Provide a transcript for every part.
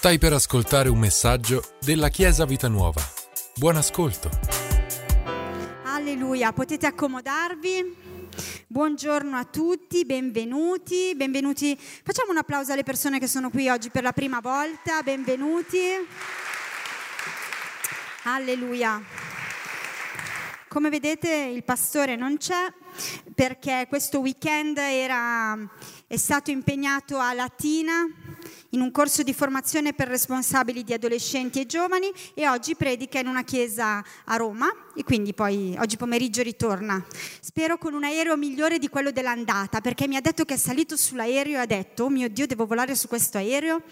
Stai per ascoltare un messaggio della Chiesa Vita Nuova. Buon ascolto. Alleluia, potete accomodarvi. Buongiorno a tutti, benvenuti, benvenuti. Facciamo un applauso alle persone che sono qui oggi per la prima volta, benvenuti. Alleluia. Come vedete il pastore non c'è perché questo weekend era, è stato impegnato a Latina in un corso di formazione per responsabili di adolescenti e giovani e oggi predica in una chiesa a Roma e quindi poi oggi pomeriggio ritorna. Spero con un aereo migliore di quello dell'andata perché mi ha detto che è salito sull'aereo e ha detto, oh mio Dio, devo volare su questo aereo.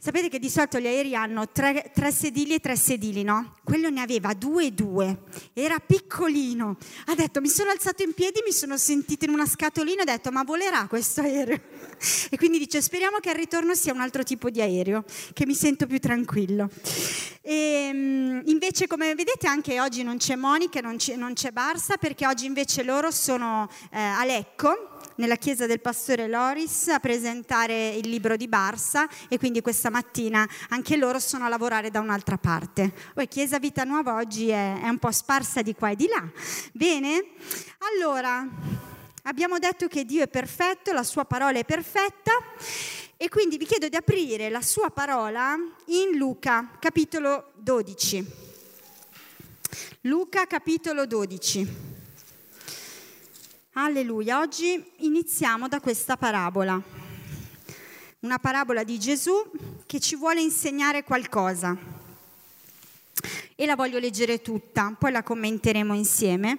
Sapete che di solito gli aerei hanno tre, tre, sedili e tre sedili, no? Quello ne aveva due e due, era piccolino. Ha detto, mi sono alzato in piedi, mi sono sentito in una scatolina, ho detto, ma volerà questo aereo? E quindi dice, speriamo che al ritorno sia un altro tipo di aereo, che mi sento più tranquillo. E, ehm, invece, come vedete, anche oggi non c'è Monica, non c'è, non c'è Barsa, perché oggi invece loro sono eh, a Lecco, nella chiesa del pastore Loris a presentare il libro di Barsa e quindi questa mattina anche loro sono a lavorare da un'altra parte. Poi Chiesa Vita Nuova oggi è, è un po' sparsa di qua e di là. Bene? Allora, abbiamo detto che Dio è perfetto, la sua parola è perfetta e quindi vi chiedo di aprire la sua parola in Luca capitolo 12. Luca capitolo 12. Alleluia, oggi iniziamo da questa parabola, una parabola di Gesù che ci vuole insegnare qualcosa. E la voglio leggere tutta, poi la commenteremo insieme.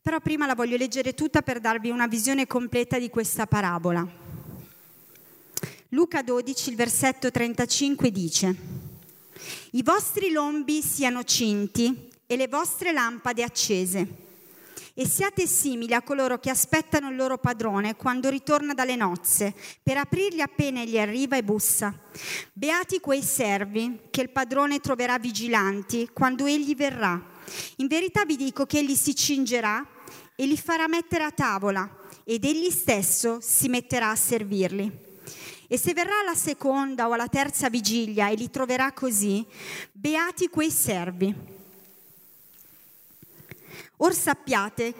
Però prima la voglio leggere tutta per darvi una visione completa di questa parabola. Luca 12, il versetto 35 dice, I vostri lombi siano cinti e le vostre lampade accese e siate simili a coloro che aspettano il loro padrone quando ritorna dalle nozze, per aprirgli appena egli arriva e bussa. Beati quei servi che il padrone troverà vigilanti quando egli verrà. In verità vi dico che egli si cingerà e li farà mettere a tavola ed egli stesso si metterà a servirli. E se verrà alla seconda o alla terza vigilia e li troverà così, beati quei servi. Or sappiate,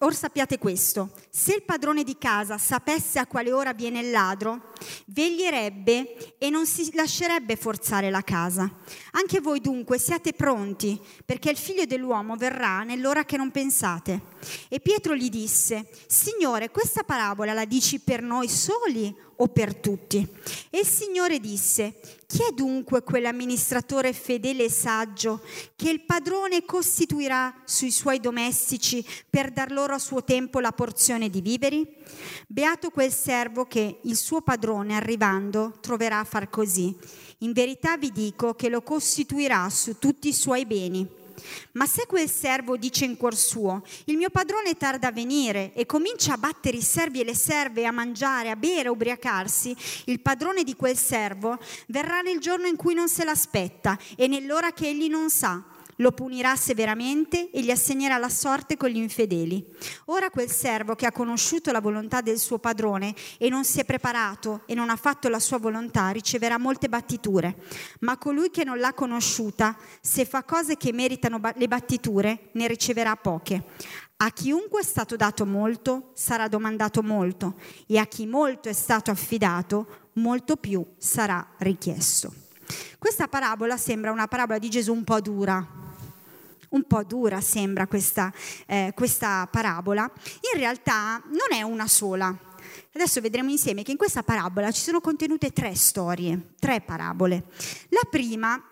or sappiate questo, se il padrone di casa sapesse a quale ora viene il ladro, veglierebbe e non si lascerebbe forzare la casa. Anche voi dunque siate pronti, perché il figlio dell'uomo verrà nell'ora che non pensate. E Pietro gli disse, Signore, questa parabola la dici per noi soli o per tutti? E il Signore disse, chi è dunque quell'amministratore fedele e saggio che il padrone costituirà sui suoi domestici per dar loro a suo tempo la porzione di viveri? Beato quel servo che il suo padrone arrivando troverà a far così. In verità vi dico che lo costituirà su tutti i suoi beni. Ma se quel servo dice in cuor suo, il mio padrone tarda a venire e comincia a battere i servi e le serve, a mangiare, a bere, a ubriacarsi, il padrone di quel servo verrà nel giorno in cui non se l'aspetta e nell'ora che egli non sa lo punirà severamente e gli assegnerà la sorte con gli infedeli. Ora quel servo che ha conosciuto la volontà del suo padrone e non si è preparato e non ha fatto la sua volontà riceverà molte battiture, ma colui che non l'ha conosciuta, se fa cose che meritano le battiture, ne riceverà poche. A chiunque è stato dato molto sarà domandato molto e a chi molto è stato affidato molto più sarà richiesto. Questa parabola sembra una parabola di Gesù un po' dura, un po' dura sembra questa, eh, questa parabola, in realtà non è una sola. Adesso vedremo insieme che in questa parabola ci sono contenute tre storie, tre parabole. La prima,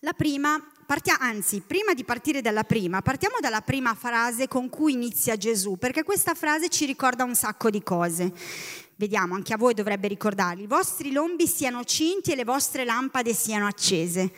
la prima Partia, anzi, prima di partire dalla prima, partiamo dalla prima frase con cui inizia Gesù, perché questa frase ci ricorda un sacco di cose. Vediamo, anche a voi dovrebbe ricordarli. I vostri lombi siano cinti e le vostre lampade siano accese.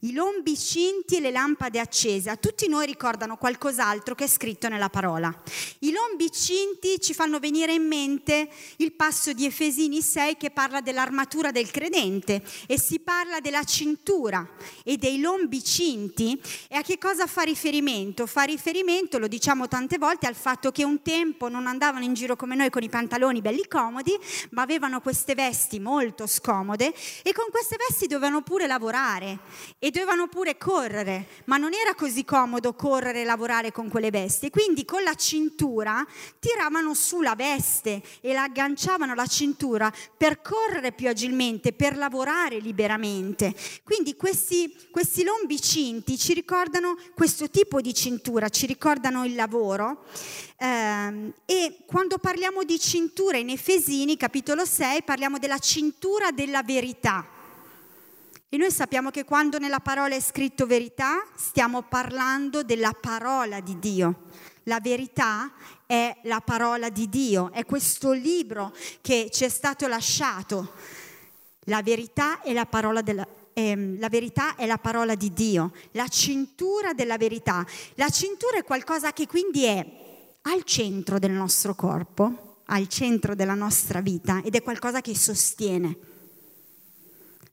I lombi cinti e le lampade accese a tutti noi ricordano qualcos'altro che è scritto nella parola. I lombi cinti ci fanno venire in mente il passo di Efesini 6 che parla dell'armatura del credente e si parla della cintura e dei lombi cinti e a che cosa fa riferimento? Fa riferimento, lo diciamo tante volte, al fatto che un tempo non andavano in giro come noi con i pantaloni belli comodi scomodi, ma avevano queste vesti molto scomode e con queste vesti dovevano pure lavorare e dovevano pure correre, ma non era così comodo correre e lavorare con quelle vesti. Quindi con la cintura tiravano su la veste e la agganciavano alla cintura per correre più agilmente, per lavorare liberamente. Quindi questi, questi lombi cinti ci ricordano questo tipo di cintura, ci ricordano il lavoro. Eh, e quando parliamo di cintura in Efesini, capitolo 6, parliamo della cintura della verità. E noi sappiamo che quando nella parola è scritto verità, stiamo parlando della parola di Dio. La verità è la parola di Dio, è questo libro che ci è stato lasciato. La verità è la parola della, ehm, la verità è la parola di Dio, la cintura della verità. La cintura è qualcosa che quindi è al centro del nostro corpo, al centro della nostra vita ed è qualcosa che sostiene.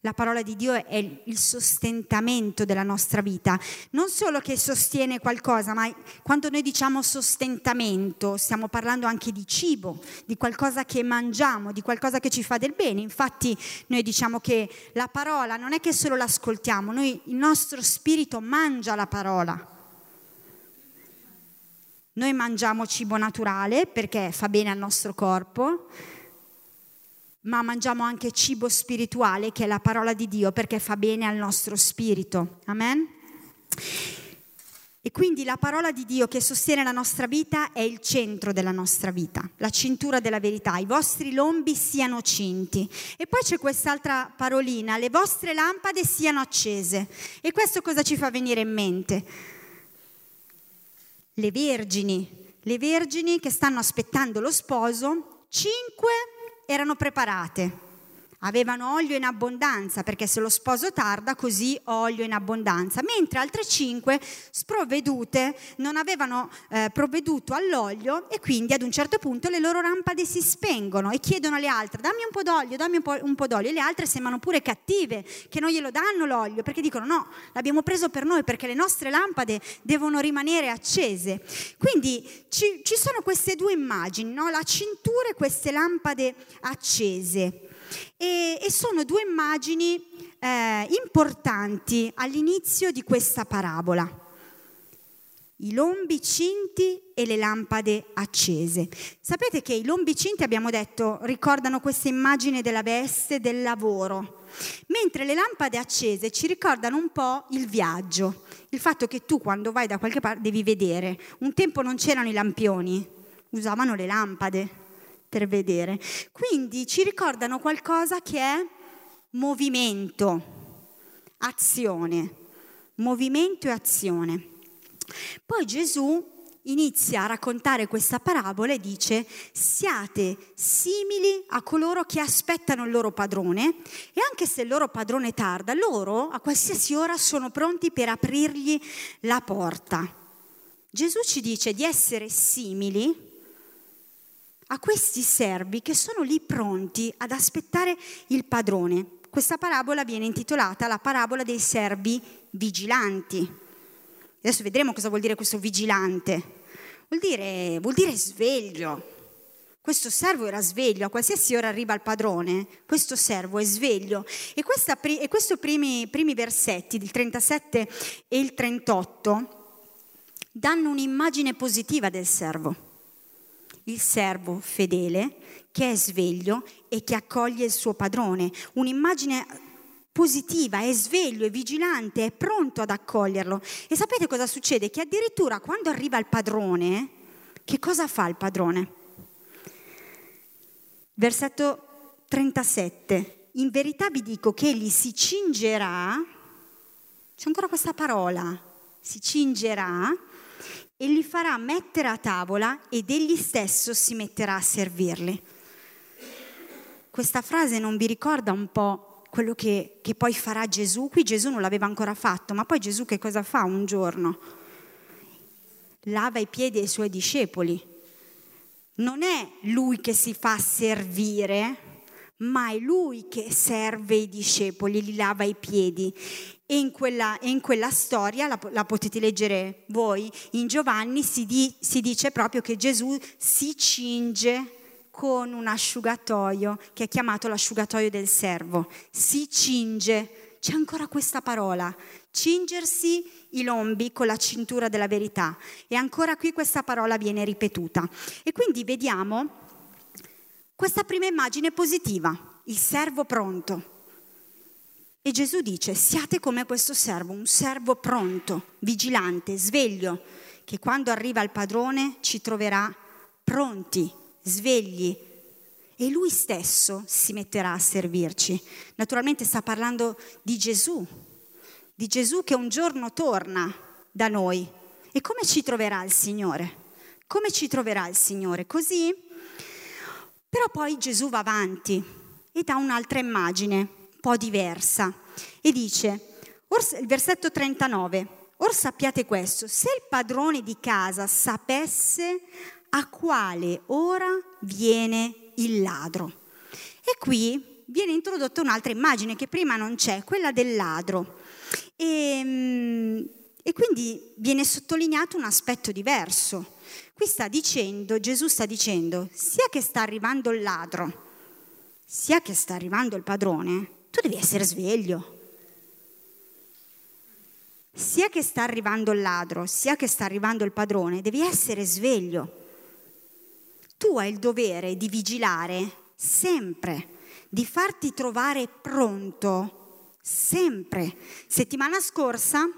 La parola di Dio è il sostentamento della nostra vita, non solo che sostiene qualcosa, ma quando noi diciamo sostentamento stiamo parlando anche di cibo, di qualcosa che mangiamo, di qualcosa che ci fa del bene. Infatti noi diciamo che la parola non è che solo l'ascoltiamo, noi, il nostro spirito mangia la parola. Noi mangiamo cibo naturale perché fa bene al nostro corpo, ma mangiamo anche cibo spirituale, che è la parola di Dio, perché fa bene al nostro spirito. Amen? E quindi la parola di Dio che sostiene la nostra vita è il centro della nostra vita, la cintura della verità. I vostri lombi siano cinti. E poi c'è quest'altra parolina, le vostre lampade siano accese. E questo cosa ci fa venire in mente? Le vergini, le vergini che stanno aspettando lo sposo, cinque erano preparate. Avevano olio in abbondanza perché se lo sposo tarda così olio in abbondanza, mentre altre cinque sprovvedute non avevano eh, provveduto all'olio e quindi ad un certo punto le loro lampade si spengono e chiedono alle altre dammi un po' d'olio, dammi un po', un po d'olio e le altre sembrano pure cattive che non glielo danno l'olio perché dicono no, l'abbiamo preso per noi perché le nostre lampade devono rimanere accese. Quindi ci, ci sono queste due immagini, no? la cintura e queste lampade accese. E, e sono due immagini eh, importanti all'inizio di questa parabola. I lombi cinti e le lampade accese. Sapete che i lombi cinti, abbiamo detto, ricordano questa immagine della veste, del lavoro, mentre le lampade accese ci ricordano un po' il viaggio, il fatto che tu quando vai da qualche parte devi vedere. Un tempo non c'erano i lampioni, usavano le lampade vedere. Quindi ci ricordano qualcosa che è movimento, azione, movimento e azione. Poi Gesù inizia a raccontare questa parabola e dice siate simili a coloro che aspettano il loro padrone e anche se il loro padrone tarda, loro a qualsiasi ora sono pronti per aprirgli la porta. Gesù ci dice di essere simili a questi servi che sono lì pronti ad aspettare il padrone. Questa parabola viene intitolata la parabola dei servi vigilanti. Adesso vedremo cosa vuol dire questo vigilante. Vuol dire, vuol dire sveglio. Questo servo era sveglio, a qualsiasi ora arriva il padrone, questo servo è sveglio. E, e questi primi, primi versetti, il 37 e il 38, danno un'immagine positiva del servo il servo fedele che è sveglio e che accoglie il suo padrone. Un'immagine positiva, è sveglio, è vigilante, è pronto ad accoglierlo. E sapete cosa succede? Che addirittura quando arriva il padrone, che cosa fa il padrone? Versetto 37. In verità vi dico che egli si cingerà, c'è ancora questa parola, si cingerà e li farà mettere a tavola ed egli stesso si metterà a servirli. Questa frase non vi ricorda un po' quello che, che poi farà Gesù? Qui Gesù non l'aveva ancora fatto, ma poi Gesù che cosa fa un giorno? Lava i piedi ai suoi discepoli. Non è lui che si fa servire, ma è lui che serve i discepoli, li lava i piedi. E in quella, in quella storia, la, la, potete leggere voi, in Giovanni si, di, si dice proprio che Gesù si cinge con un asciugatoio che è chiamato l'asciugatoio del servo. Si cinge, c'è ancora questa parola, cingersi i lombi con la cintura della verità. E ancora qui questa parola viene ripetuta. E quindi vediamo questa prima immagine positiva, il servo pronto. E Gesù dice, siate come questo servo, un servo pronto, vigilante, sveglio, che quando arriva il padrone ci troverà pronti, svegli e lui stesso si metterà a servirci. Naturalmente sta parlando di Gesù, di Gesù che un giorno torna da noi. E come ci troverà il Signore? Come ci troverà il Signore? Così? Però poi Gesù va avanti e dà un'altra immagine, un po' diversa, e dice, il versetto 39, Or sappiate questo, se il padrone di casa sapesse a quale ora viene il ladro. E qui viene introdotta un'altra immagine che prima non c'è, quella del ladro. E, ehm, e quindi viene sottolineato un aspetto diverso. Qui sta dicendo, Gesù sta dicendo, sia che sta arrivando il ladro, sia che sta arrivando il padrone, tu devi essere sveglio. Sia che sta arrivando il ladro, sia che sta arrivando il padrone, devi essere sveglio tu hai il dovere di vigilare sempre, di farti trovare pronto sempre. Settimana scorsa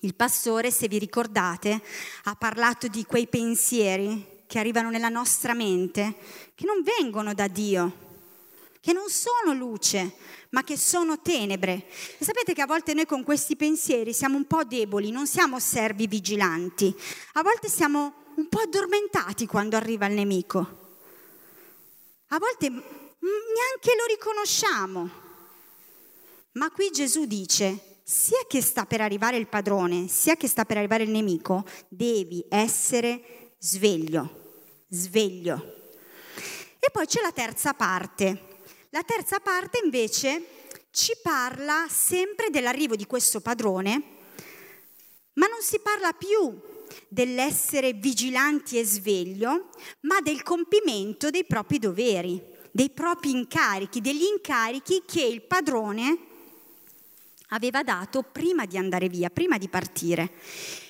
il pastore, se vi ricordate, ha parlato di quei pensieri che arrivano nella nostra mente, che non vengono da Dio, che non sono luce, ma che sono tenebre. E sapete che a volte noi con questi pensieri siamo un po' deboli, non siamo servi vigilanti, a volte siamo un po' addormentati quando arriva il nemico. A volte neanche lo riconosciamo. Ma qui Gesù dice, sia che sta per arrivare il padrone, sia che sta per arrivare il nemico, devi essere sveglio, sveglio. E poi c'è la terza parte. La terza parte invece ci parla sempre dell'arrivo di questo padrone, ma non si parla più dell'essere vigilanti e sveglio, ma del compimento dei propri doveri, dei propri incarichi, degli incarichi che il padrone aveva dato prima di andare via, prima di partire.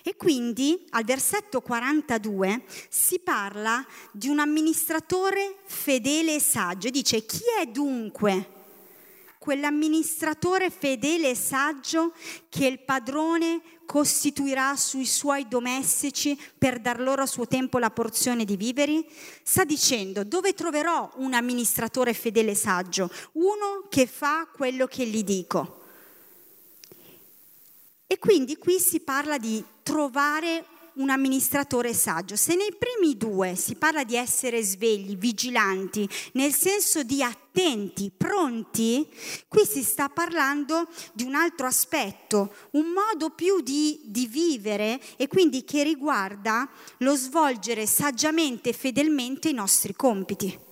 E quindi al versetto 42 si parla di un amministratore fedele e saggio. Dice, chi è dunque quell'amministratore fedele e saggio che il padrone costituirà sui suoi domestici per dar loro a suo tempo la porzione di viveri? Sta dicendo dove troverò un amministratore fedele e saggio? Uno che fa quello che gli dico. Quindi qui si parla di trovare un amministratore saggio. Se nei primi due si parla di essere svegli, vigilanti, nel senso di attenti, pronti, qui si sta parlando di un altro aspetto, un modo più di, di vivere e quindi che riguarda lo svolgere saggiamente e fedelmente i nostri compiti.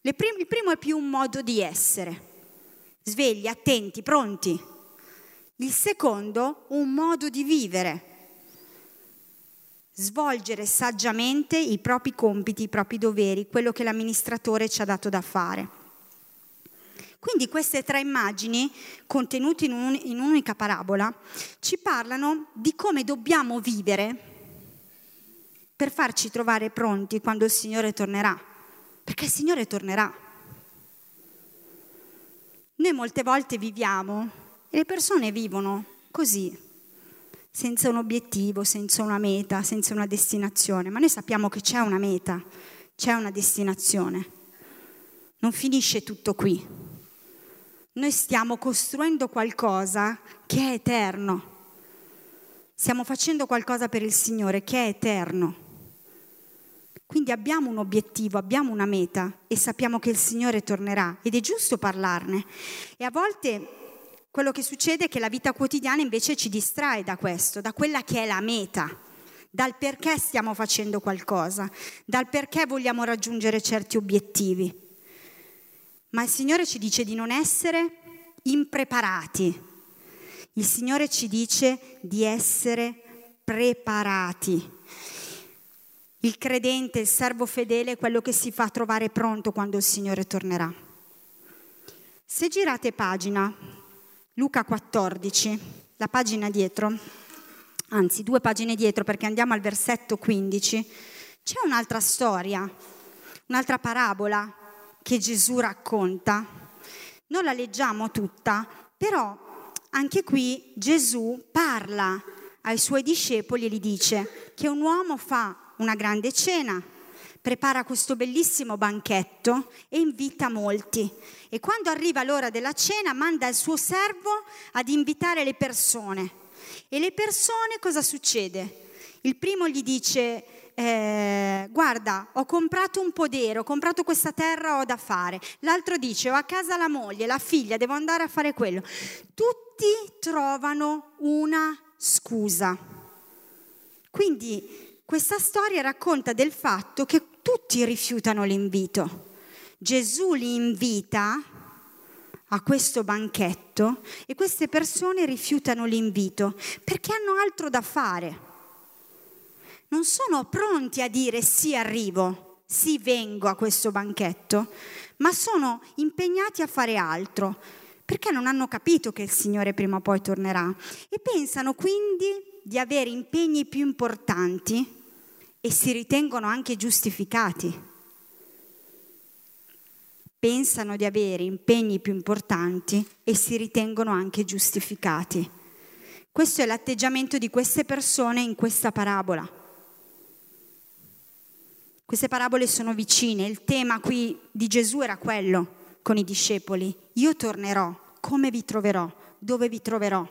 Prim- il primo è più un modo di essere, svegli, attenti, pronti. Il secondo, un modo di vivere svolgere saggiamente i propri compiti, i propri doveri, quello che l'amministratore ci ha dato da fare. Quindi queste tre immagini, contenute in, un, in un'unica parabola, ci parlano di come dobbiamo vivere per farci trovare pronti quando il Signore tornerà, perché il Signore tornerà. Noi molte volte viviamo e le persone vivono così, senza un obiettivo, senza una meta, senza una destinazione, ma noi sappiamo che c'è una meta, c'è una destinazione. Non finisce tutto qui. Noi stiamo costruendo qualcosa che è eterno. Stiamo facendo qualcosa per il Signore che è eterno. Quindi abbiamo un obiettivo, abbiamo una meta e sappiamo che il Signore tornerà ed è giusto parlarne. E a volte quello che succede è che la vita quotidiana invece ci distrae da questo, da quella che è la meta, dal perché stiamo facendo qualcosa, dal perché vogliamo raggiungere certi obiettivi. Ma il Signore ci dice di non essere impreparati. Il Signore ci dice di essere preparati. Il credente, il servo fedele è quello che si fa trovare pronto quando il Signore tornerà. Se girate pagina, Luca 14, la pagina dietro, anzi due pagine dietro perché andiamo al versetto 15, c'è un'altra storia, un'altra parabola che Gesù racconta. Non la leggiamo tutta, però anche qui Gesù parla ai suoi discepoli e gli dice che un uomo fa una grande cena, prepara questo bellissimo banchetto e invita molti. E quando arriva l'ora della cena manda il suo servo ad invitare le persone. E le persone cosa succede? Il primo gli dice, eh, guarda, ho comprato un podere, ho comprato questa terra, ho da fare. L'altro dice, ho a casa la moglie, la figlia, devo andare a fare quello. Tutti trovano una scusa. Quindi questa storia racconta del fatto che tutti rifiutano l'invito. Gesù li invita a questo banchetto e queste persone rifiutano l'invito perché hanno altro da fare. Non sono pronti a dire sì arrivo, sì vengo a questo banchetto, ma sono impegnati a fare altro perché non hanno capito che il Signore prima o poi tornerà e pensano quindi di avere impegni più importanti e si ritengono anche giustificati. Pensano di avere impegni più importanti e si ritengono anche giustificati. Questo è l'atteggiamento di queste persone in questa parabola. Queste parabole sono vicine, il tema qui di Gesù era quello con i discepoli. Io tornerò, come vi troverò, dove vi troverò.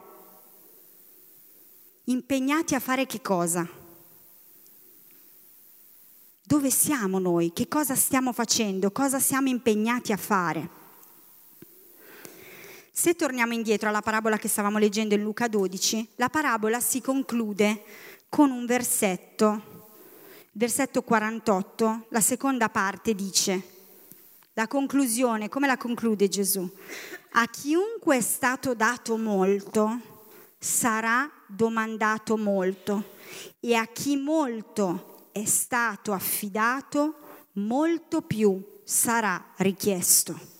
Impegnati a fare che cosa? Dove siamo noi? Che cosa stiamo facendo? Cosa siamo impegnati a fare? Se torniamo indietro alla parabola che stavamo leggendo in Luca 12, la parabola si conclude con un versetto, versetto 48, la seconda parte dice, la conclusione, come la conclude Gesù? A chiunque è stato dato molto, sarà domandato molto e a chi molto è stato affidato, molto più sarà richiesto.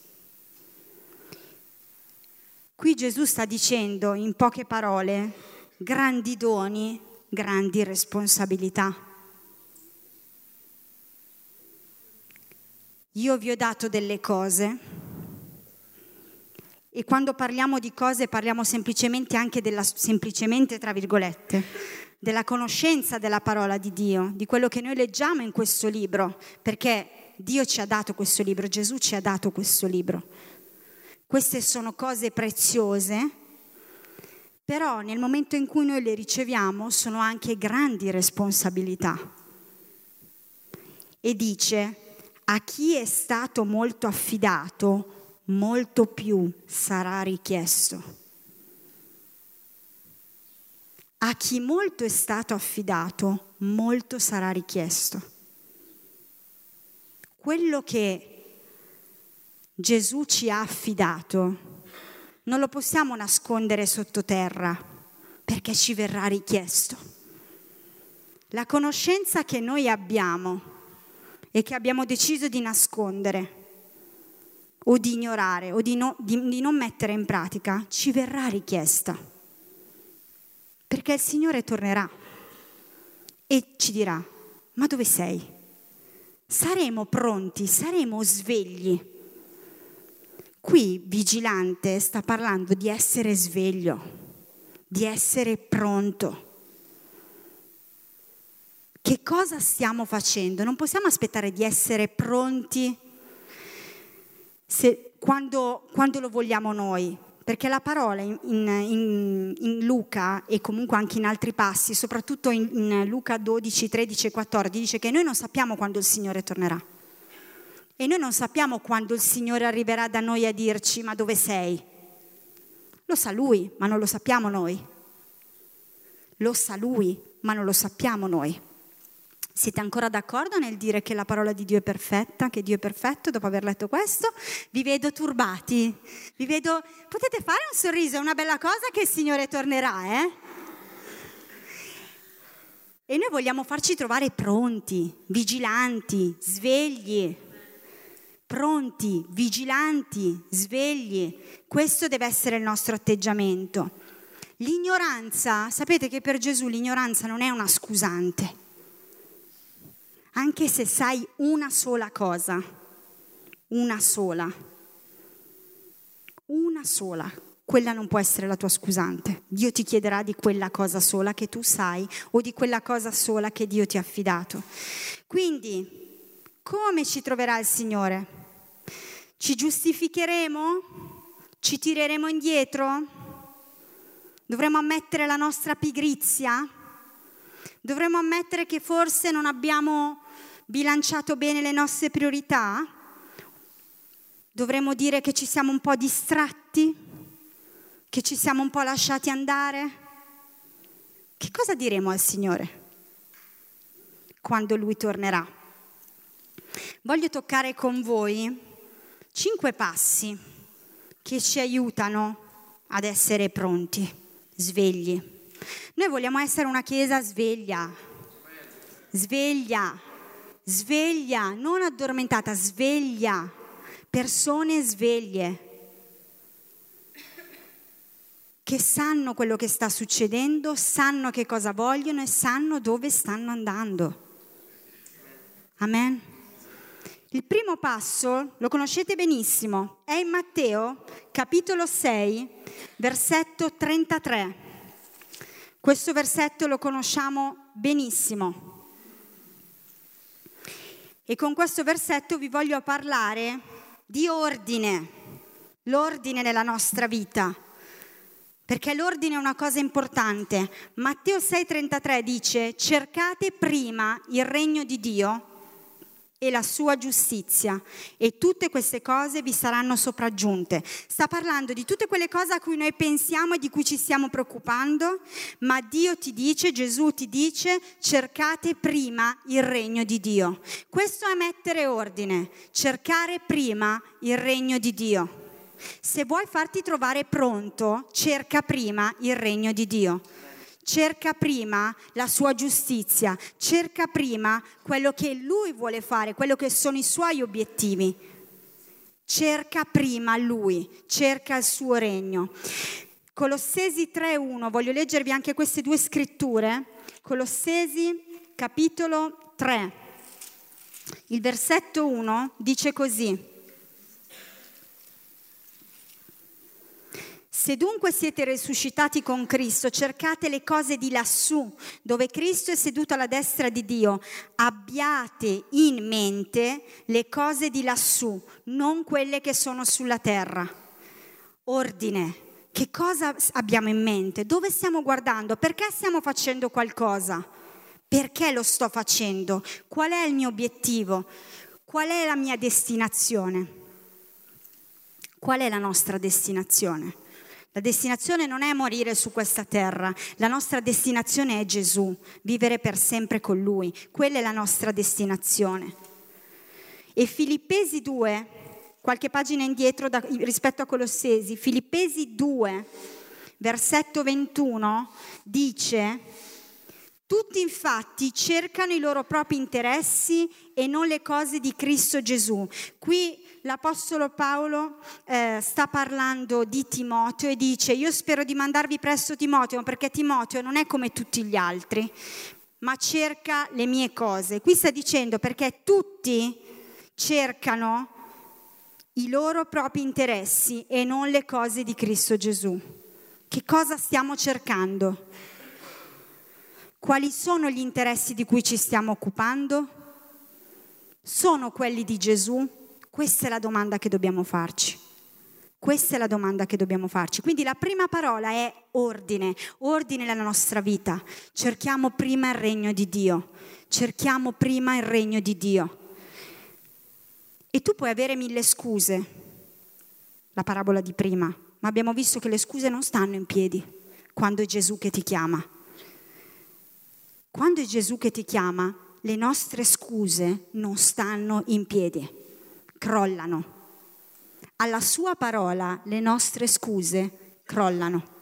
Qui Gesù sta dicendo in poche parole grandi doni, grandi responsabilità. Io vi ho dato delle cose e quando parliamo di cose parliamo semplicemente anche della semplicemente tra virgolette della conoscenza della parola di Dio, di quello che noi leggiamo in questo libro, perché Dio ci ha dato questo libro, Gesù ci ha dato questo libro. Queste sono cose preziose, però nel momento in cui noi le riceviamo sono anche grandi responsabilità. E dice, a chi è stato molto affidato, molto più sarà richiesto. A chi molto è stato affidato, molto sarà richiesto. Quello che Gesù ci ha affidato non lo possiamo nascondere sottoterra perché ci verrà richiesto. La conoscenza che noi abbiamo e che abbiamo deciso di nascondere o di ignorare o di, no, di, di non mettere in pratica ci verrà richiesta perché il Signore tornerà e ci dirà, ma dove sei? Saremo pronti, saremo svegli. Qui vigilante sta parlando di essere sveglio, di essere pronto. Che cosa stiamo facendo? Non possiamo aspettare di essere pronti se, quando, quando lo vogliamo noi, perché la parola in, in, in, Luca e comunque anche in altri passi, soprattutto in, in Luca 12, 13 e 14, dice che noi non sappiamo quando il Signore tornerà. E noi non sappiamo quando il Signore arriverà da noi a dirci ma dove sei? Lo sa Lui, ma non lo sappiamo noi. Lo sa Lui, ma non lo sappiamo noi. Siete ancora d'accordo nel dire che la parola di Dio è perfetta, che Dio è perfetto dopo aver letto questo? Vi vedo turbati, vi vedo... Potete fare un sorriso, è una bella cosa che il Signore tornerà, eh? E noi vogliamo farci trovare pronti, vigilanti, svegli, pronti, vigilanti, svegli. Questo deve essere il nostro atteggiamento. L'ignoranza, sapete che per Gesù l'ignoranza non è una scusante, anche se sai una sola cosa, una sola, una sola quella non può essere la tua scusante. Dio ti chiederà di quella cosa sola che tu sai o di quella cosa sola che Dio ti ha affidato. Quindi, come ci troverà il Signore? Ci giustificheremo? Ci tireremo indietro? Dovremmo ammettere la nostra pigrizia? Dovremmo ammettere che forse non abbiamo bilanciato bene le nostre priorità? Dovremmo dire che ci siamo un po' distratti? che ci siamo un po' lasciati andare? Che cosa diremo al Signore quando Lui tornerà? Voglio toccare con voi cinque passi che ci aiutano ad essere pronti, svegli. Noi vogliamo essere una chiesa sveglia, sveglia, sveglia, non addormentata, sveglia, persone sveglie che sanno quello che sta succedendo, sanno che cosa vogliono e sanno dove stanno andando. Amen. Il primo passo lo conoscete benissimo, è in Matteo capitolo 6, versetto 33. Questo versetto lo conosciamo benissimo. E con questo versetto vi voglio parlare di ordine, l'ordine nella nostra vita perché l'ordine è una cosa importante. Matteo 6:33 dice, cercate prima il regno di Dio e la sua giustizia e tutte queste cose vi saranno sopraggiunte. Sta parlando di tutte quelle cose a cui noi pensiamo e di cui ci stiamo preoccupando, ma Dio ti dice, Gesù ti dice, cercate prima il regno di Dio. Questo è mettere ordine, cercare prima il regno di Dio. Se vuoi farti trovare pronto, cerca prima il regno di Dio. Cerca prima la sua giustizia, cerca prima quello che lui vuole fare, quello che sono i suoi obiettivi. Cerca prima lui, cerca il suo regno. Colossesi 3.1, voglio leggervi anche queste due scritture. Colossesi capitolo 3, il versetto 1 dice così. Se dunque siete risuscitati con Cristo, cercate le cose di lassù, dove Cristo è seduto alla destra di Dio. Abbiate in mente le cose di lassù, non quelle che sono sulla terra. Ordine. Che cosa abbiamo in mente? Dove stiamo guardando? Perché stiamo facendo qualcosa? Perché lo sto facendo? Qual è il mio obiettivo? Qual è la mia destinazione? Qual è la nostra destinazione? La destinazione non è morire su questa terra, la nostra destinazione è Gesù, vivere per sempre con Lui. Quella è la nostra destinazione. E Filippesi 2, qualche pagina indietro da, rispetto a Colossesi, Filippesi 2, versetto 21, dice, tutti infatti cercano i loro propri interessi e non le cose di Cristo Gesù. Qui l'Apostolo Paolo eh, sta parlando di Timoteo e dice io spero di mandarvi presto Timoteo perché Timoteo non è come tutti gli altri, ma cerca le mie cose. Qui sta dicendo perché tutti cercano i loro propri interessi e non le cose di Cristo Gesù. Che cosa stiamo cercando? Quali sono gli interessi di cui ci stiamo occupando? Sono quelli di Gesù? Questa è la domanda che dobbiamo farci. Questa è la domanda che dobbiamo farci. Quindi la prima parola è ordine, ordine nella nostra vita. Cerchiamo prima il regno di Dio, cerchiamo prima il regno di Dio. E tu puoi avere mille scuse, la parabola di prima, ma abbiamo visto che le scuse non stanno in piedi quando è Gesù che ti chiama. Quando è Gesù che ti chiama, le nostre scuse non stanno in piedi crollano. Alla sua parola le nostre scuse crollano.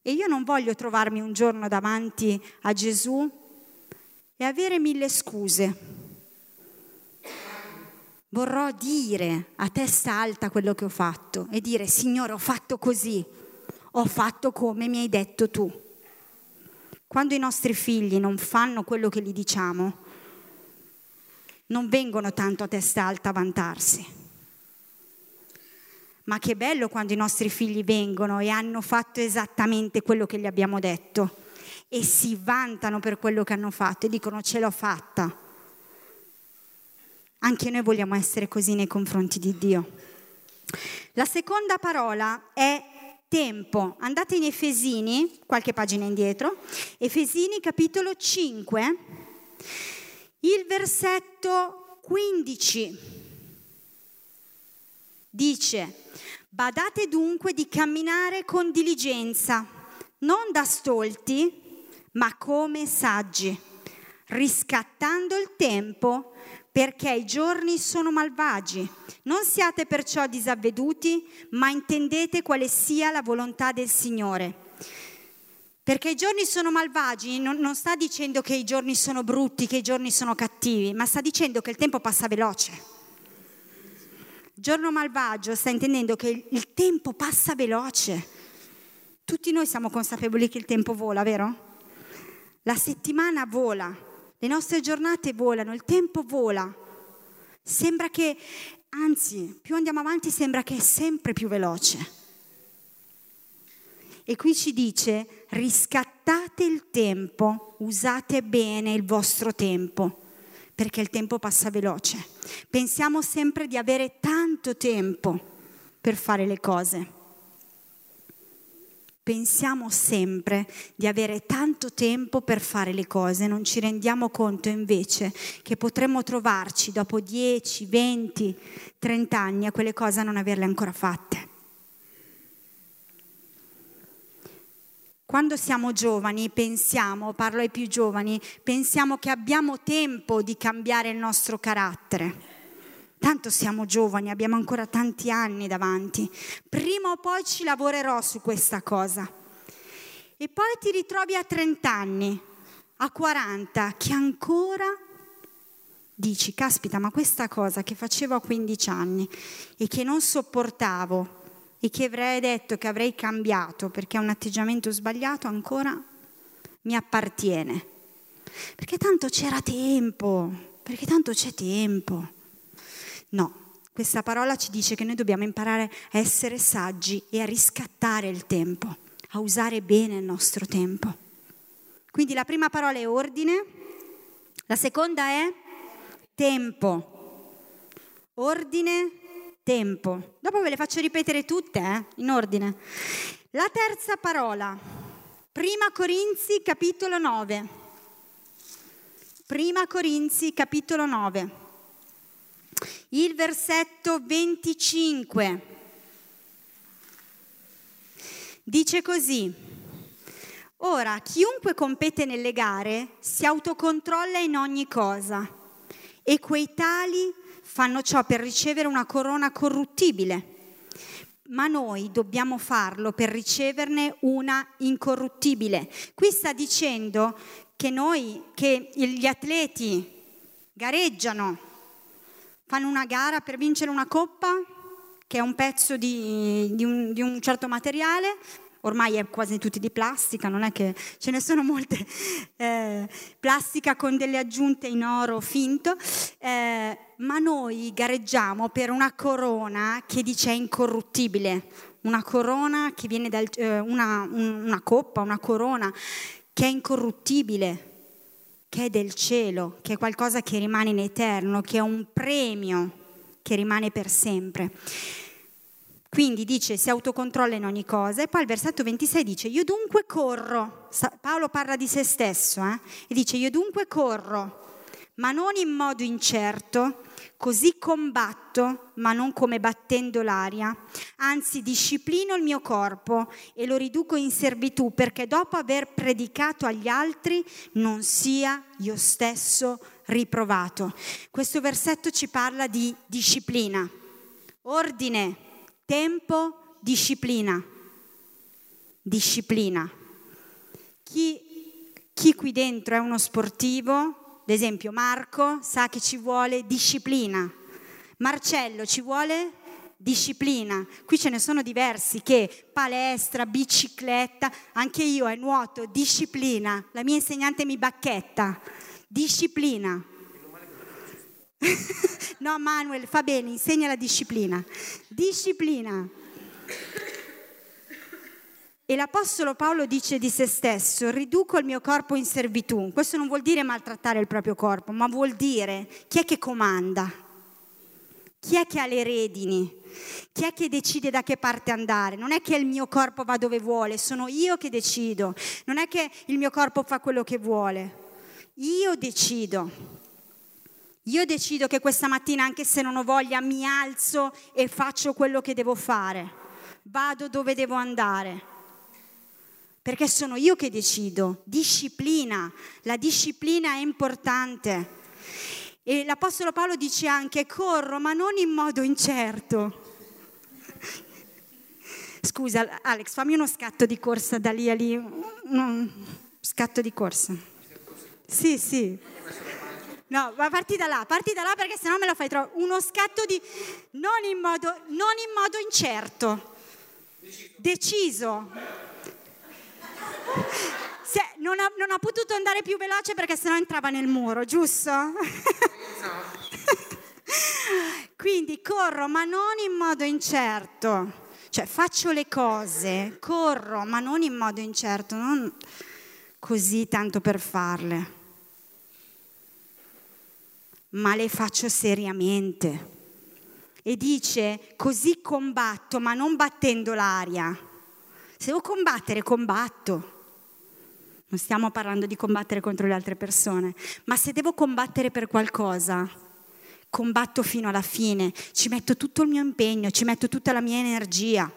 E io non voglio trovarmi un giorno davanti a Gesù e avere mille scuse. Vorrò dire a testa alta quello che ho fatto e dire, Signore, ho fatto così, ho fatto come mi hai detto tu. Quando i nostri figli non fanno quello che gli diciamo, non vengono tanto a testa alta a vantarsi. Ma che bello quando i nostri figli vengono e hanno fatto esattamente quello che gli abbiamo detto e si vantano per quello che hanno fatto e dicono ce l'ho fatta. Anche noi vogliamo essere così nei confronti di Dio. La seconda parola è tempo. Andate in Efesini, qualche pagina indietro, Efesini capitolo 5, il versetto 15 dice, badate dunque di camminare con diligenza, non da stolti, ma come saggi, riscattando il tempo perché i giorni sono malvagi. Non siate perciò disavveduti, ma intendete quale sia la volontà del Signore. Perché i giorni sono malvagi, non, non, sta dicendo che i giorni sono brutti, che i giorni sono cattivi, ma sta dicendo che il tempo passa veloce. Giorno malvagio sta intendendo che il, il tempo passa veloce. Tutti noi siamo consapevoli che il tempo vola, vero? La settimana vola, le nostre giornate volano, il tempo vola. Sembra che, anzi, più andiamo avanti sembra che è sempre più veloce. E qui ci dice, riscattate il tempo, usate bene il vostro tempo, perché il tempo passa veloce. Pensiamo sempre di avere tanto tempo per fare le cose pensiamo sempre di avere tanto tempo per fare le cose, non ci rendiamo conto invece che potremmo trovarci dopo 10, 20, 30 anni a quelle cose a non averle ancora fatte. Quando siamo giovani pensiamo, parlo ai più giovani, pensiamo che abbiamo tempo di cambiare il nostro carattere Tanto siamo giovani, abbiamo ancora tanti anni davanti. Prima o poi ci lavorerò su questa cosa. E poi ti ritrovi a 30 anni, a 40, che ancora dici, caspita, ma questa cosa che facevo a 15 anni e che non sopportavo e che avrei detto che avrei cambiato perché è un atteggiamento sbagliato, ancora mi appartiene. Perché tanto c'era tempo, perché tanto c'è tempo. No, questa parola ci dice che noi dobbiamo imparare a essere saggi e a riscattare il tempo, a usare bene il nostro tempo. Quindi la prima parola è ordine, la seconda è tempo. Ordine, tempo. Dopo ve le faccio ripetere tutte, eh, in ordine. La terza parola, prima Corinzi capitolo 9. Prima Corinzi capitolo 9 il versetto 25. Dice così, ora chiunque compete nelle gare si autocontrolla in ogni cosa e quei tali fanno ciò per ricevere una corona corruttibile, ma noi dobbiamo farlo per riceverne una incorruttibile. Qui sta dicendo che noi, che gli atleti gareggiano fanno una gara per vincere una coppa che è un pezzo di, di, un, di, un, certo materiale, ormai è quasi tutti di plastica, non è che ce ne sono molte, eh, plastica con delle aggiunte in oro finto, eh, ma noi gareggiamo per una corona che dice è incorruttibile, una corona che viene da eh, una, una coppa, una corona che è incorruttibile che è del cielo, che è qualcosa che rimane in eterno, che è un premio che rimane per sempre. Quindi dice si autocontrolla in ogni cosa e poi il versetto 26 dice io dunque corro, Paolo parla di se stesso eh? e dice io dunque corro, ma non in modo incerto, Così combatto, ma non come battendo l'aria, anzi disciplino il mio corpo e lo riduco in servitù perché dopo aver predicato agli altri non sia io stesso riprovato. Questo versetto ci parla di disciplina, ordine, tempo, disciplina. Disciplina. Chi, chi qui dentro è uno sportivo, ad esempio Marco, sa che ci vuole disciplina. Marcello ci vuole disciplina. Qui ce ne sono diversi che palestra, bicicletta, anche io è nuoto, disciplina. La mia insegnante mi bacchetta. Disciplina. no, Manuel, fa bene, insegna la disciplina. Disciplina. E l'Apostolo Paolo dice di se stesso, riduco il mio corpo in servitù. Questo non vuol dire maltrattare il proprio corpo, ma vuol dire chi è che comanda, chi è che ha le redini, chi è che decide da che parte andare. Non è che il mio corpo va dove vuole, sono io che decido. Non è che il mio corpo fa quello che vuole. Io decido. Io decido che questa mattina, anche se non ho voglia, mi alzo e faccio quello che devo fare. Vado dove devo andare. Perché sono io che decido. Disciplina. La disciplina è importante. E l'Apostolo Paolo dice anche corro, ma non in modo incerto. Scusa, Alex, fammi uno scatto di corsa da lì a lì. Scatto di corsa. Sì, sì. No, ma parti da là, parti da là perché sennò me la fai troppo. Uno scatto di... non in modo, non in modo incerto. Deciso. Se, non, ha, non ha potuto andare più veloce perché sennò entrava nel muro, giusto? Quindi corro, ma non in modo incerto. Cioè faccio le cose, corro, ma non in modo incerto, non così tanto per farle ma le faccio seriamente. E dice, così combatto, ma non battendo l'aria. Se devo combattere, combatto. Non stiamo parlando di combattere contro le altre persone, ma se devo combattere per qualcosa, combatto fino alla fine, ci metto tutto il mio impegno, ci metto tutta la mia energia.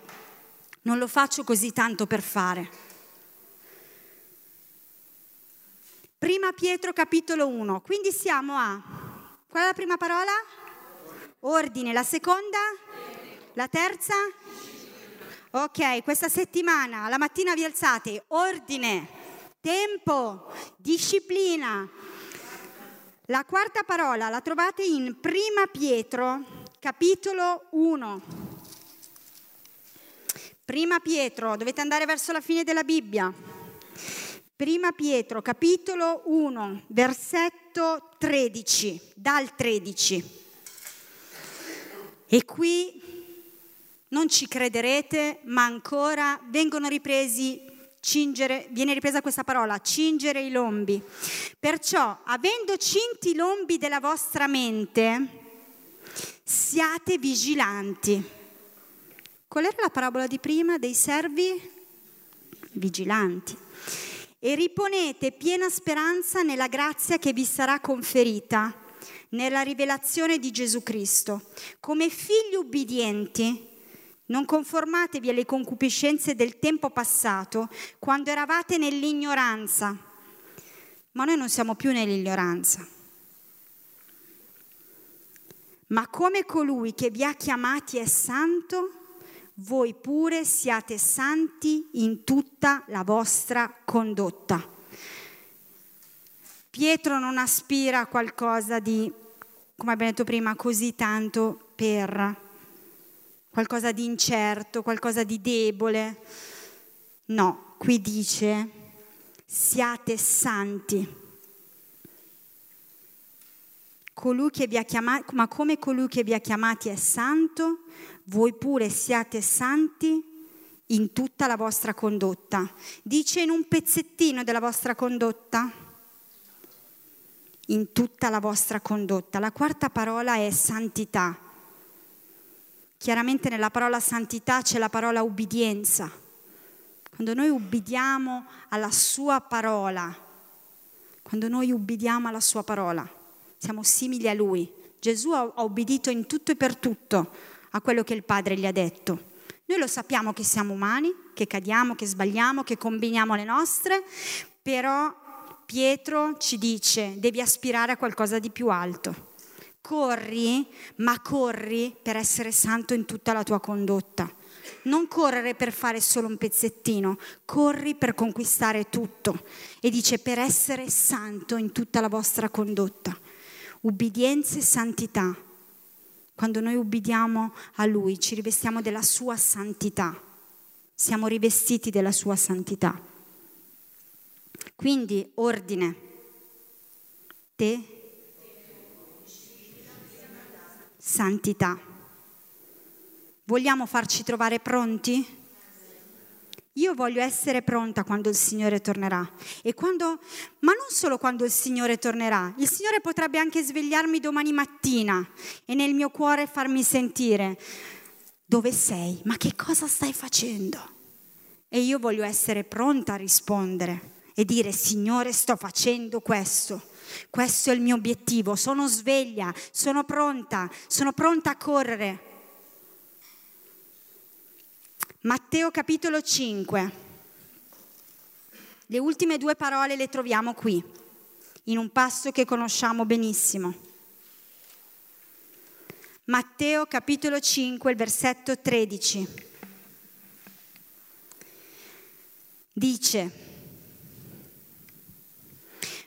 Non lo faccio così tanto per fare. Prima Pietro capitolo 1, quindi siamo a Qual è la prima parola? Ordine. La seconda? La terza? Ok, questa settimana, la mattina vi alzate, ordine, tempo, disciplina. La quarta parola la trovate in Prima Pietro, capitolo 1. Prima Pietro, dovete andare verso la fine della Bibbia. Prima Pietro, capitolo 1, versetto 13, dal 13. E qui non ci crederete, ma ancora vengono ripresi cingere, viene ripresa questa parola, cingere i lombi. Perciò, avendo cinti i lombi della vostra mente, siate vigilanti. Qual era la parabola di prima dei servi? Vigilanti e riponete piena speranza nella grazia che vi sarà conferita, nella rivelazione di Gesù Cristo. Come figli ubbidienti, non conformatevi alle concupiscenze del tempo passato, quando eravate nell'ignoranza. Ma noi non siamo più nell'ignoranza. Ma come colui che vi ha chiamati è santo, voi pure siate santi in tutta la vostra condotta. Pietro non aspira a qualcosa di, come abbiamo detto prima, così tanto per qualcosa di incerto, qualcosa di debole. No, qui dice siate santi. Colui che vi ha chiamati, ma come colui che vi ha chiamati è santo, voi pure siate santi in tutta la vostra condotta. Dice in un pezzettino della vostra condotta, in tutta la vostra condotta. La quarta parola è santità. Chiaramente nella parola santità c'è la parola ubbidienza. Quando noi ubbidiamo alla sua parola, quando noi ubbidiamo alla sua parola, siamo simili a lui. Gesù ha obbedito in tutto e per tutto a quello che il Padre gli ha detto. Noi lo sappiamo che siamo umani, che cadiamo, che sbagliamo, che combiniamo le nostre, però Pietro ci dice devi aspirare a qualcosa di più alto. Corri, ma corri per essere santo in tutta la tua condotta. Non correre per fare solo un pezzettino, corri per conquistare tutto. E dice per essere santo in tutta la vostra condotta. Ubbidienza e santità. Quando noi ubbidiamo a Lui ci rivestiamo della sua santità. Siamo rivestiti della sua santità. Quindi ordine. Te. Santità. Vogliamo farci trovare pronti? Io voglio essere pronta quando il Signore tornerà. E quando, ma non solo quando il Signore tornerà, il Signore potrebbe anche svegliarmi domani mattina e nel mio cuore farmi sentire dove sei, ma che cosa stai facendo? E io voglio essere pronta a rispondere e dire Signore sto facendo questo. Questo è il mio obiettivo, sono sveglia, sono pronta, sono pronta a correre. Matteo capitolo 5. Le ultime due parole le troviamo qui, in un passo che conosciamo benissimo. Matteo capitolo 5, il versetto 13. Dice,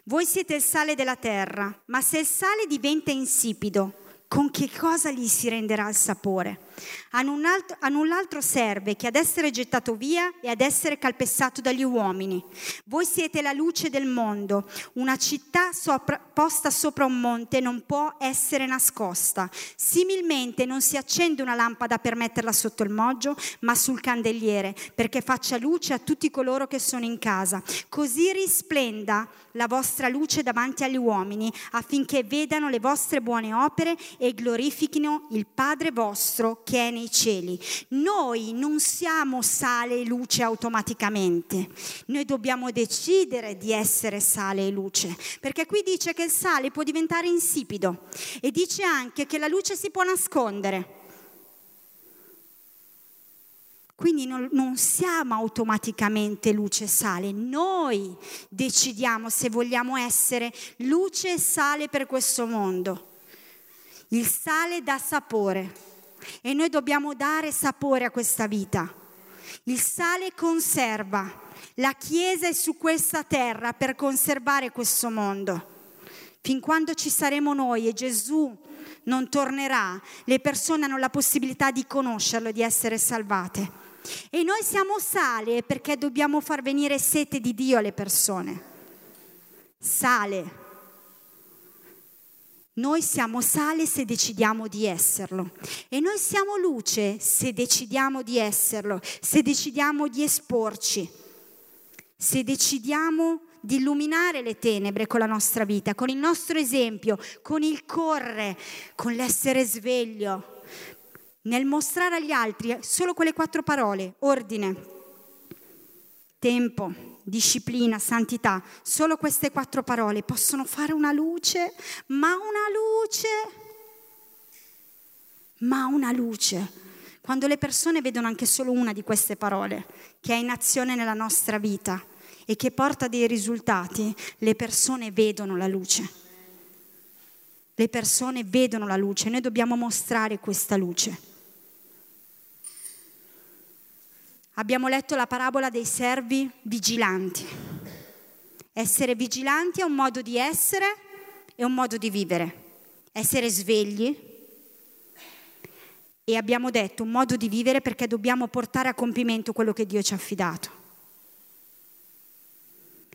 voi siete il sale della terra, ma se il sale diventa insipido, con che cosa gli si renderà il sapore? A null'altro serve che ad essere gettato via e ad essere calpestato dagli uomini. Voi siete la luce del mondo. Una città sopra, posta sopra un monte non può essere nascosta. Similmente non si accende una lampada per metterla sotto il moggio, ma sul candeliere, perché faccia luce a tutti coloro che sono in casa. Così risplenda la vostra luce davanti agli uomini, affinché vedano le vostre buone opere e glorifichino il Padre vostro che è nei cieli. Noi non siamo sale e luce automaticamente, noi dobbiamo decidere di essere sale e luce, perché qui dice che il sale può diventare insipido e dice anche che la luce si può nascondere. Quindi non, non, siamo automaticamente luce e sale, noi decidiamo se vogliamo essere luce e sale per questo mondo. Il sale dà sapore e noi dobbiamo dare sapore a questa vita. Il sale conserva. La Chiesa è su questa terra per conservare questo mondo. Fin quando ci saremo noi e Gesù non tornerà, le persone hanno la possibilità di conoscerlo, di essere salvate. E noi siamo sale perché dobbiamo far venire sete di Dio alle persone. Sale. Noi siamo sale se decidiamo di esserlo. E noi siamo luce se decidiamo di esserlo, se decidiamo di esporci, se decidiamo di illuminare le tenebre con la nostra vita, con il nostro esempio, con il correre, con l'essere sveglio, nel mostrare agli altri solo quelle quattro parole, ordine, tempo, disciplina, santità, solo queste quattro parole possono fare una luce, ma una luce, ma una luce. Quando le persone vedono anche solo una di queste parole, che è in azione nella nostra vita e che porta dei risultati, le persone vedono la luce. Le persone vedono la luce, noi dobbiamo mostrare questa luce. Abbiamo letto la parabola dei servi vigilanti. Essere vigilanti è un modo di essere e un modo di vivere. Essere svegli e abbiamo detto un modo di vivere perché dobbiamo portare a compimento quello che Dio ci ha affidato.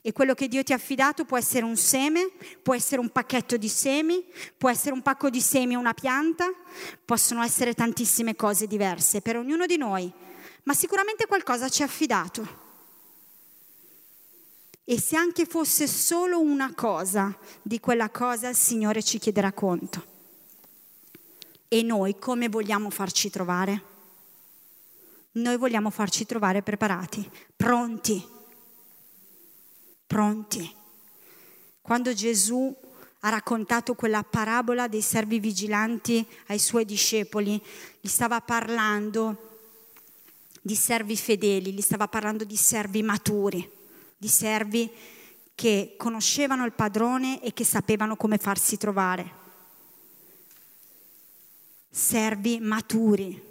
E quello che Dio ti ha affidato può essere un seme, può essere un pacchetto di semi, può essere un pacco di semi o una pianta, possono essere tantissime cose diverse per ognuno di noi ma sicuramente qualcosa ci ha affidato. E se anche fosse solo una cosa, di quella cosa il Signore ci chiederà conto. E noi come vogliamo farci trovare? Noi vogliamo farci trovare preparati, pronti, pronti. Quando Gesù ha raccontato quella parabola dei servi vigilanti ai suoi discepoli, gli stava parlando di servi fedeli, gli stava parlando di servi maturi, di servi che conoscevano il padrone e che sapevano come farsi trovare. Servi maturi,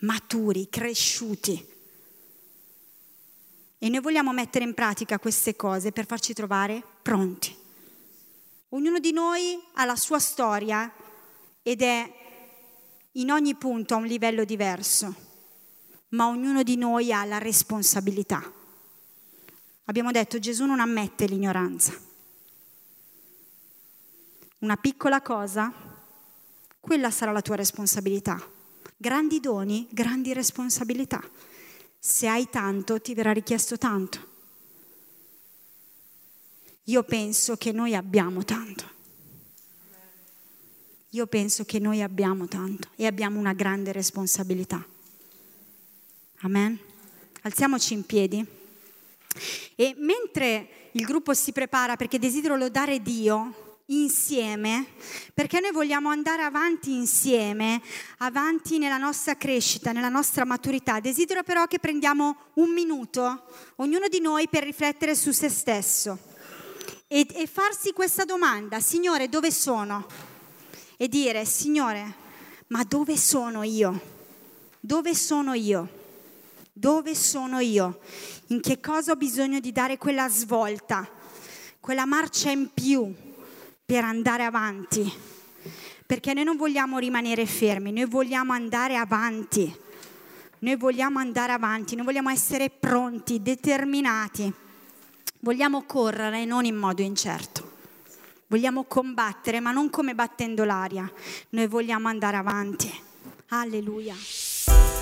maturi, cresciuti. E noi vogliamo mettere in pratica queste cose per farci trovare pronti. Ognuno di noi ha la sua storia ed è in ogni punto a un livello diverso, ma ognuno di noi ha la responsabilità. Abbiamo detto Gesù non ammette l'ignoranza. Una piccola cosa, quella sarà la tua responsabilità. Grandi doni, grandi responsabilità. Se hai tanto, ti verrà richiesto tanto. Io penso che noi abbiamo tanto. Io penso che noi abbiamo tanto e abbiamo una grande responsabilità. Amen. Alziamoci in piedi. E mentre il gruppo si prepara, perché desidero lodare Dio insieme, perché noi vogliamo andare avanti insieme, avanti nella nostra crescita, nella nostra maturità, desidero però che prendiamo un minuto, ognuno di noi, per riflettere su se stesso e, e farsi questa domanda, Signore, dove sono? E dire, Signore, ma dove sono io? Dove sono io? Dove sono io? In che cosa ho bisogno di dare quella svolta, quella marcia in più per andare avanti? Perché noi non vogliamo rimanere fermi, noi vogliamo andare avanti. Noi vogliamo andare avanti, noi vogliamo essere pronti, determinati. Vogliamo correre non in modo incerto. Vogliamo combattere, ma non come battendo l'aria. Noi vogliamo andare avanti. Alleluia.